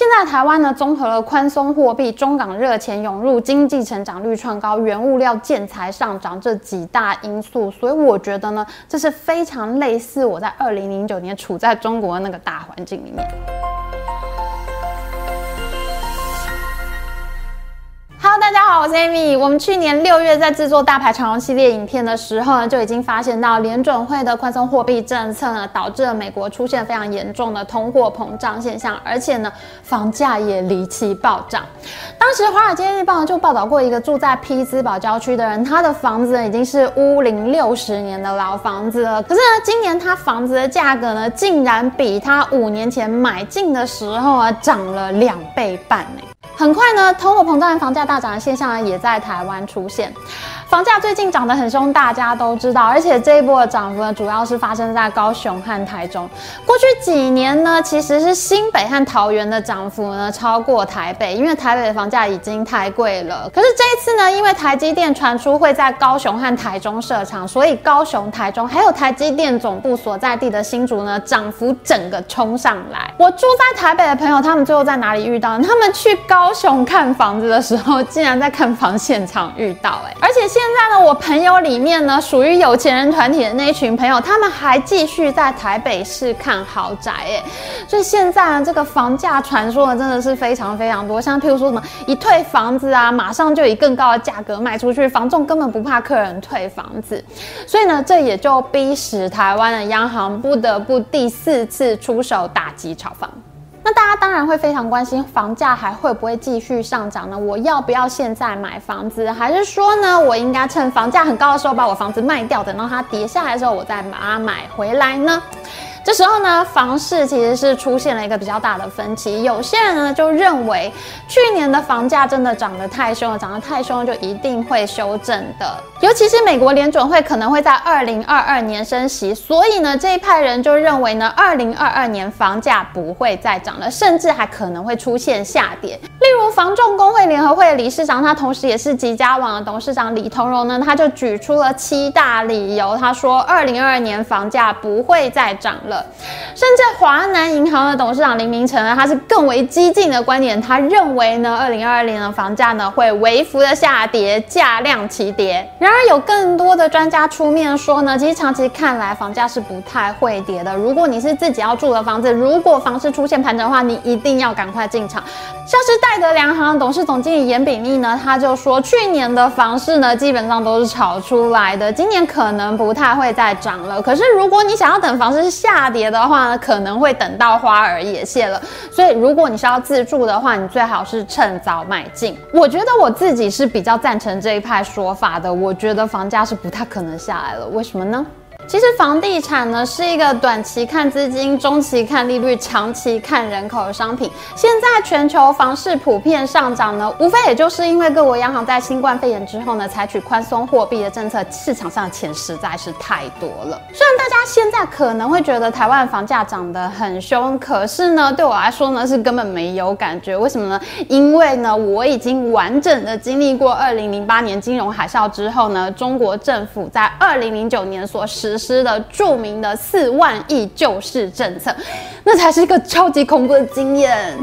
现在台湾呢，综合了宽松货币、中港热钱涌入、经济成长率创高、原物料建材上涨这几大因素，所以我觉得呢，这是非常类似我在二零零九年处在中国的那个大环境里面。大家好，我是 Amy。我们去年六月在制作大牌长荣系列影片的时候呢，就已经发现到联准会的宽松货币政策呢，导致了美国出现非常严重的通货膨胀现象，而且呢，房价也离奇暴涨。当时《华尔街日报》就报道过一个住在匹兹堡郊区的人，他的房子已经是屋龄六十年的老房子了，可是呢，今年他房子的价格呢，竟然比他五年前买进的时候啊，涨了两倍半呢。很快呢，通货膨胀、房价大涨的现象呢，也在台湾出现。房价最近涨得很凶，大家都知道，而且这一波的涨幅呢，主要是发生在高雄和台中。过去几年呢，其实是新北和桃园的涨幅呢超过台北，因为台北的房价已经太贵了。可是这一次呢，因为台积电传出会在高雄和台中设厂，所以高雄、台中还有台积电总部所在地的新竹呢，涨幅整个冲上来。我住在台北的朋友，他们最后在哪里遇到？他们去高雄看房子的时候，竟然在看房现场遇到，哎，而且现现在呢，我朋友里面呢，属于有钱人团体的那一群朋友，他们还继续在台北市看豪宅，哎，所以现在呢，这个房价传说呢，真的是非常非常多。像譬如说什么一退房子啊，马上就以更高的价格卖出去，房仲根本不怕客人退房子，所以呢，这也就逼使台湾的央行不得不第四次出手打击炒房。那大家当然会非常关心，房价还会不会继续上涨呢？我要不要现在买房子，还是说呢，我应该趁房价很高的时候把我房子卖掉，等到它跌下来的时候，我再把它买回来呢？这时候呢，房市其实是出现了一个比较大的分歧。有些人呢就认为，去年的房价真的涨得太凶了，涨得太凶了就一定会修正的。尤其是美国联准会可能会在二零二二年升息，所以呢，这一派人就认为呢，二零二二年房价不会再涨了，甚至还可能会出现下跌。例如，房仲工会联合会的理事长，他同时也是吉家网的董事长李同荣呢，他就举出了七大理由，他说，二零二二年房价不会再涨了。甚至华南银行的董事长林明成呢，他是更为激进的观点，他认为呢，二零二二年的房价呢会微幅的下跌，价量齐跌。然而，有更多的专家出面说呢，其实长期看来，房价是不太会跌的。如果你是自己要住的房子，如果房市出现盘整的话，你一定要赶快进场。像是戴德梁行董事总经理严炳立呢，他就说，去年的房市呢基本上都是炒出来的，今年可能不太会再涨了。可是，如果你想要等房市下，下跌的话呢，可能会等到花儿也谢了。所以，如果你是要自住的话，你最好是趁早买进。我觉得我自己是比较赞成这一派说法的。我觉得房价是不太可能下来了。为什么呢？其实房地产呢是一个短期看资金、中期看利率、长期看人口的商品。现在全球房市普遍上涨呢，无非也就是因为各国央行在新冠肺炎之后呢，采取宽松货币的政策，市场上的钱实在是太多了。虽然大家现在可能会觉得台湾房价涨得很凶，可是呢，对我来说呢是根本没有感觉。为什么呢？因为呢，我已经完整的经历过二零零八年金融海啸之后呢，中国政府在二零零九年所实施的著名的四万亿救市政策，那才是一个超级恐怖的经验。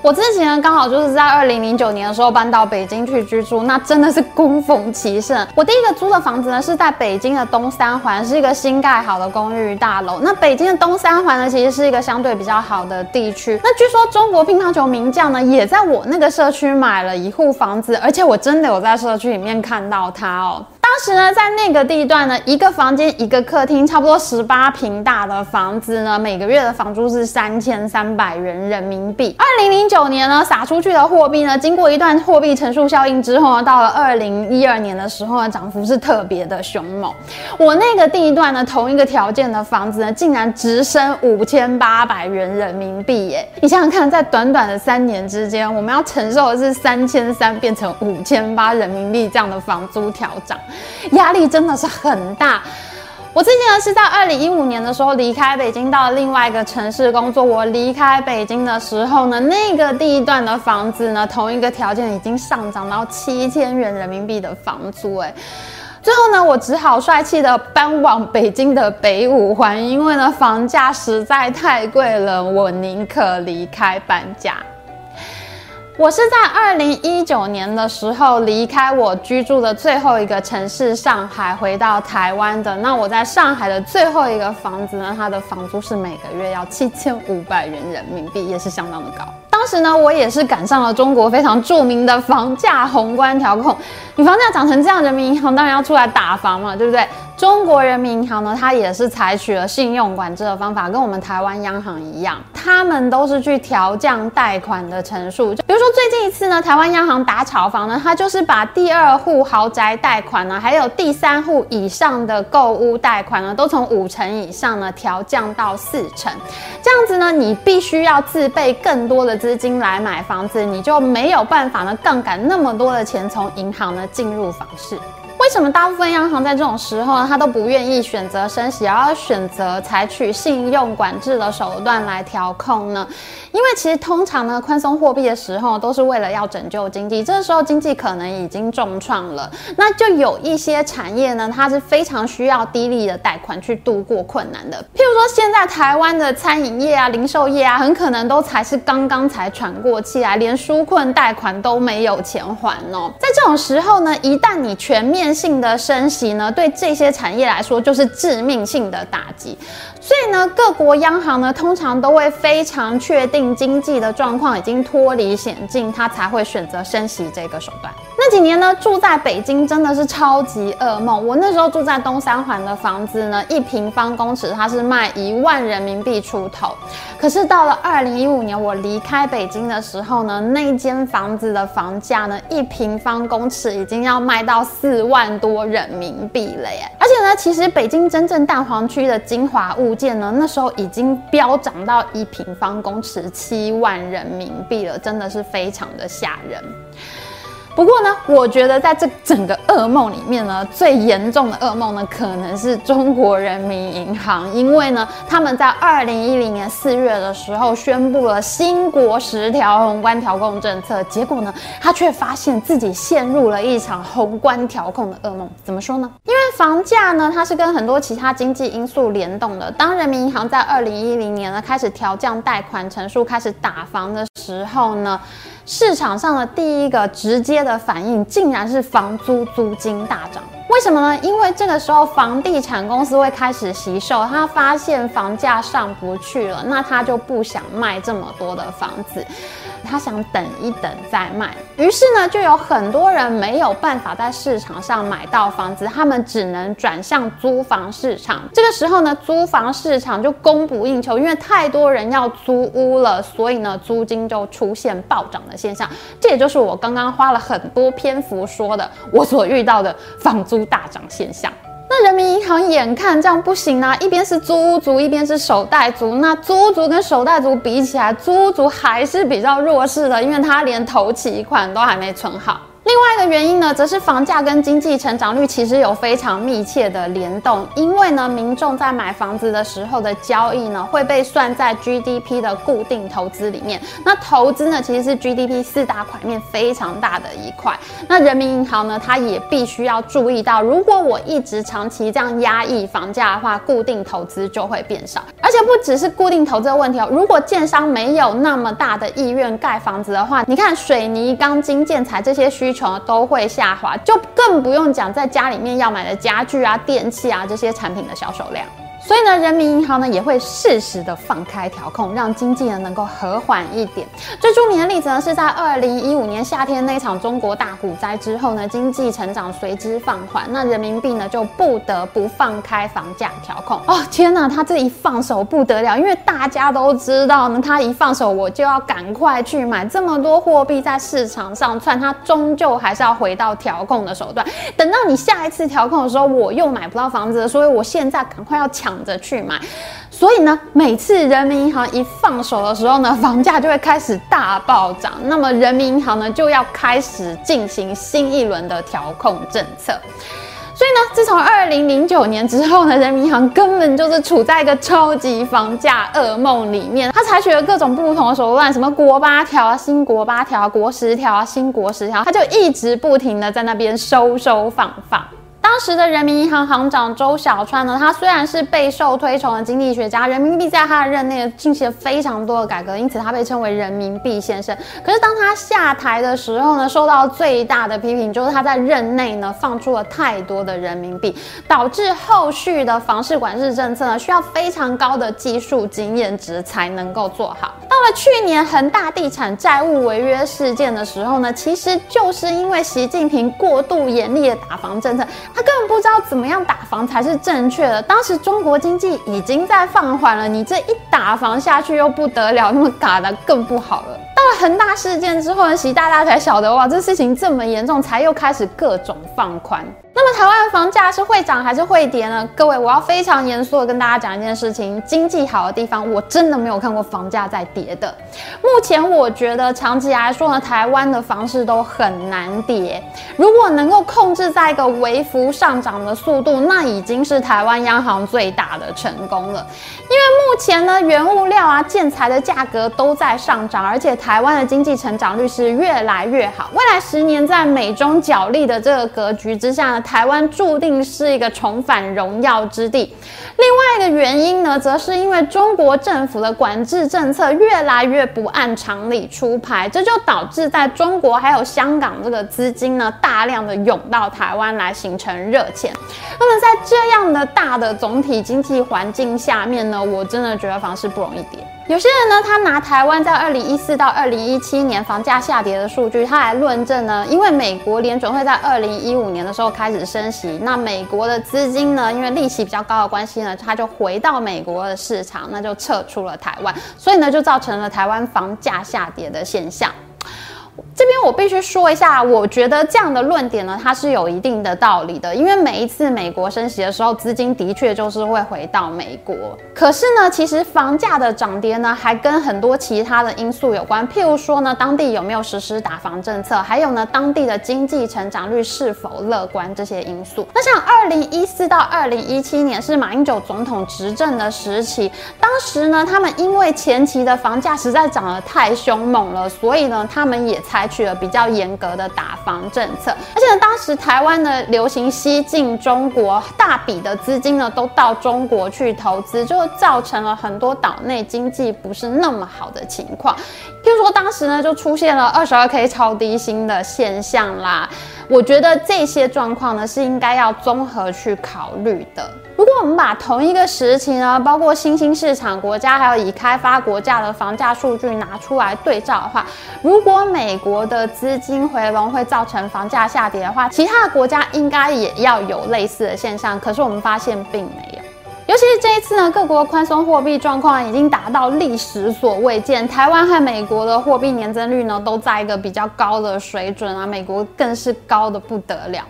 我之前，刚好就是在二零零九年的时候搬到北京去居住，那真的是恭逢其盛。我第一个租的房子呢，是在北京的东三环，是一个新盖好的公寓大楼。那北京的东三环呢，其实是一个相对比较好的地区。那据说中国乒乓球名将呢，也在我那个社区买了一户房子，而且我真的有在社区里面看到他哦。当时呢，在那个地段呢，一个房间一个客厅，差不多十八坪大的房子呢，每个月的房租是三千三百元人民币。二零零九年呢，撒出去的货币呢，经过一段货币乘数效应之后呢，到了二零一二年的时候呢，涨幅是特别的凶猛。我那个地段呢，同一个条件的房子呢，竟然直升五千八百元人民币耶！你想想看，在短短的三年之间，我们要承受的是三千三变成五千八人民币这样的房租调涨。压力真的是很大。我最近呢是在二零一五年的时候离开北京，到另外一个城市工作。我离开北京的时候呢，那个地段的房子呢，同一个条件已经上涨到七千元人民币的房租。哎，最后呢，我只好帅气的搬往北京的北五环，因为呢房价实在太贵了，我宁可离开搬家。我是在二零一九年的时候离开我居住的最后一个城市上海，回到台湾的。那我在上海的最后一个房子呢，它的房租是每个月要七千五百元人民币，也是相当的高。当时呢，我也是赶上了中国非常著名的房价宏观调控。你房价涨成这样，人民银行当然要出来打房嘛，对不对？中国人民银行呢，它也是采取了信用管制的方法，跟我们台湾央行一样，他们都是去调降贷款的成数。就比如说最近一次呢，台湾央行打炒房呢，它就是把第二户豪宅贷款呢，还有第三户以上的购屋贷款呢，都从五成以上呢调降到四成。这样子呢，你必须要自备更多的资金来买房子，你就没有办法呢杠杆那么多的钱从银行呢进入房市。为什么大部分央行在这种时候呢，它都不愿意选择升息，而要选择采取信用管制的手段来调控呢？因为其实通常呢，宽松货币的时候都是为了要拯救经济，这个时候经济可能已经重创了，那就有一些产业呢，它是非常需要低利的贷款去度过困难的。譬如说，现在台湾的餐饮业啊、零售业啊，很可能都才是刚刚才喘过气来，连纾困贷款都没有钱还哦。在这种时候呢，一旦你全面性的升息呢，对这些产业来说就是致命性的打击。所以呢，各国央行呢，通常都会非常确定经济的状况已经脱离险境，他才会选择升息这个手段。那几年呢，住在北京真的是超级噩梦。我那时候住在东三环的房子呢，一平方公尺它是卖一万人民币出头。可是到了二零一五年我离开北京的时候呢，那间房子的房价呢，一平方公尺已经要卖到四万多人民币了耶！而且呢，其实北京真正蛋黄区的精华物件呢，那时候已经飙涨到一平方公尺七万人民币了，真的是非常的吓人。不过呢，我觉得在这整个噩梦里面呢，最严重的噩梦呢，可能是中国人民银行，因为呢，他们在二零一零年四月的时候宣布了新国十条宏观调控政策，结果呢，他却发现自己陷入了一场宏观调控的噩梦。怎么说呢？因为房价呢，它是跟很多其他经济因素联动的。当人民银行在二零一零年呢开始调降贷款成数，开始打房的时候呢，市场上的第一个直接的反应，竟然是房租租金大涨。为什么呢？因为这个时候房地产公司会开始惜售，他发现房价上不去了，那他就不想卖这么多的房子。他想等一等再卖，于是呢，就有很多人没有办法在市场上买到房子，他们只能转向租房市场。这个时候呢，租房市场就供不应求，因为太多人要租屋了，所以呢，租金就出现暴涨的现象。这也就是我刚刚花了很多篇幅说的，我所遇到的房租大涨现象。那人民银行眼看这样不行啊，一边是租屋族，一边是首贷族。那租屋族跟首贷族比起来，租屋族还是比较弱势的，因为他连头期款都还没存好。另外一个原因呢，则是房价跟经济成长率其实有非常密切的联动。因为呢，民众在买房子的时候的交易呢，会被算在 GDP 的固定投资里面。那投资呢，其实是 GDP 四大块面非常大的一块。那人民银行呢，它也必须要注意到，如果我一直长期这样压抑房价的话，固定投资就会变少。而且不只是固定投资的问题哦，如果建商没有那么大的意愿盖房子的话，你看水泥、钢筋、建材这些需求。都会下滑，就更不用讲在家里面要买的家具啊、电器啊这些产品的销售量。所以呢，人民银行呢也会适时的放开调控，让经济呢能够和缓一点。最著名的例子呢是在二零一五年夏天那场中国大股灾之后呢，经济成长随之放缓，那人民币呢就不得不放开房价调控。哦天哪，他这一放手不得了，因为大家都知道呢，他一放手我就要赶快去买，这么多货币在市场上窜，他终究还是要回到调控的手段。等到你下一次调控的时候，我又买不到房子了，所以我现在赶快要抢。着去买，所以呢，每次人民银行一放手的时候呢，房价就会开始大暴涨。那么人民银行呢，就要开始进行新一轮的调控政策。所以呢，自从二零零九年之后呢，人民银行根本就是处在一个超级房价噩梦里面。他采取了各种不同的手段，什么国八条啊、新国八条、国十条啊、新国十条，他就一直不停的在那边收收放放。当时的人民银行行长周小川呢，他虽然是备受推崇的经济学家，人民币在他的任内进行了非常多的改革，因此他被称为人民币先生。可是当他下台的时候呢，受到最大的批评就是他在任内呢放出了太多的人民币，导致后续的房市管制政策呢需要非常高的技术经验值才能够做好。到了去年恒大地产债务违约事件的时候呢，其实就是因为习近平过度严厉的打房政策，他根本不知道怎么样打房才是正确的。当时中国经济已经在放缓了，你这一打房下去又不得了，那么打的更不好了。到了恒大事件之后呢，习大大才晓得哇，这事情这么严重，才又开始各种放宽。那么台湾的房价是会涨还是会跌呢？各位，我要非常严肃的跟大家讲一件事情：经济好的地方，我真的没有看过房价在跌的。目前我觉得长期来说呢，台湾的房市都很难跌。如果能够控制在一个微幅上涨的速度，那已经是台湾央行最大的成功了。因为目前呢，原物料啊、建材的价格都在上涨，而且台湾的经济成长率是越来越好。未来十年在美中角力的这个格局之下呢，台湾注定是一个重返荣耀之地。另外一个原因呢，则是因为中国政府的管制政策越来越不按常理出牌，这就导致在中国还有香港这个资金呢，大量的涌到台湾来形成热钱。那么在这样的大的总体经济环境下面呢，我真的觉得房市不容易跌。有些人呢，他拿台湾在二零一四到二零一七年房价下跌的数据，他来论证呢，因为美国联准会在二零一五年的时候开始升息，那美国的资金呢，因为利息比较高的关系呢，他就回到美国的市场，那就撤出了台湾，所以呢，就造成了台湾房价下跌的现象。这边我必须说一下，我觉得这样的论点呢，它是有一定的道理的。因为每一次美国升息的时候，资金的确就是会回到美国。可是呢，其实房价的涨跌呢，还跟很多其他的因素有关。譬如说呢，当地有没有实施打房政策，还有呢，当地的经济成长率是否乐观这些因素。那像二零一四到二零一七年是马英九总统执政的时期，当时呢，他们因为前期的房价实在涨得太凶猛了，所以呢，他们也采取了比较严格的打房政策，而且呢，当时台湾呢流行西进中国，大笔的资金呢都到中国去投资，就造成了很多岛内经济不是那么好的情况。譬如说，当时呢就出现了二十二 K 超低薪的现象啦。我觉得这些状况呢是应该要综合去考虑的。如果我们把同一个时期呢，包括新兴市场国家还有已开发国家的房价数据拿出来对照的话，如果美国的资金回笼会造成房价下跌的话，其他的国家应该也要有类似的现象。可是我们发现并没有。尤其是这一次呢，各国宽松货币状况已经达到历史所未见。台湾和美国的货币年增率呢，都在一个比较高的水准啊，美国更是高得不得了。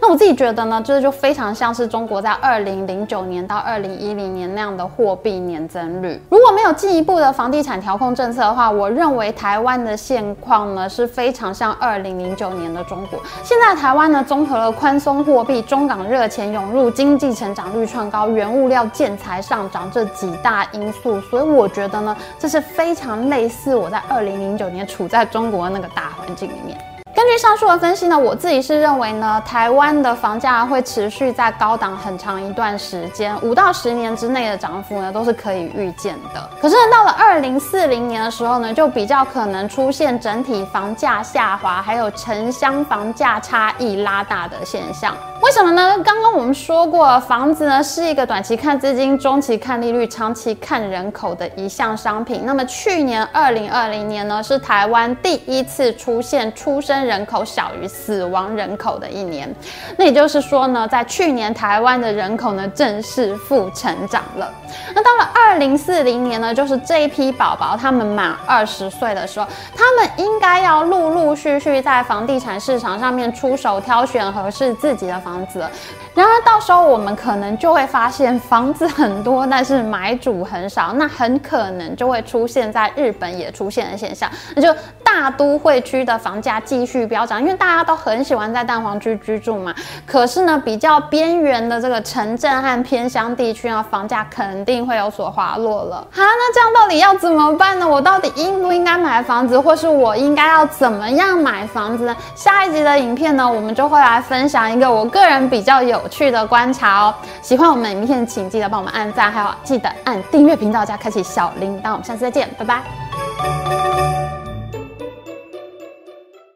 那我自己觉得呢，这就非常像是中国在二零零九年到二零一零年那样的货币年增率。如果没有进一步的房地产调控政策的话，我认为台湾的现况呢是非常像二零零九年的中国。现在台湾呢，综合了宽松货币、中港热钱涌入、经济成长率创高、原物料、建材上涨这几大因素，所以我觉得呢，这是非常类似我在二零零九年处在中国的那个大环境里面。根据上述的分析呢，我自己是认为呢，台湾的房价会持续在高档很长一段时间，五到十年之内的涨幅呢都是可以预见的。可是，到了二零四零年的时候呢，就比较可能出现整体房价下滑，还有城乡房价差异拉大的现象。为什么呢？刚刚我们说过，房子呢是一个短期看资金、中期看利率、长期看人口的一项商品。那么去年二零二零年呢，是台湾第一次出现出生人口小于死亡人口的一年，那也就是说呢，在去年台湾的人口呢正式负成长了。那到了二零四零年呢，就是这一批宝宝他们满二十岁的时候，他们应该要陆陆续续在房地产市场上面出手挑选合适自己的房子。然而到时候我们可能就会发现房子很多，但是买主很少，那很可能就会出现在日本也出现的现象，那就大都会区的房价继续飙涨，因为大家都很喜欢在蛋黄区居住嘛。可是呢，比较边缘的这个城镇和偏乡地区呢，房价肯定会有所滑落了。好，那这样到底要怎么办呢？我到底应不应该买房子，或是我应该要怎么样买房子呢？下一集的影片呢，我们就会来分享一个我个人比较有趣的观察哦。喜欢我们影片，请记得帮我们按赞，还有记得按订阅频道加开启小铃铛。我们下次再见，拜拜。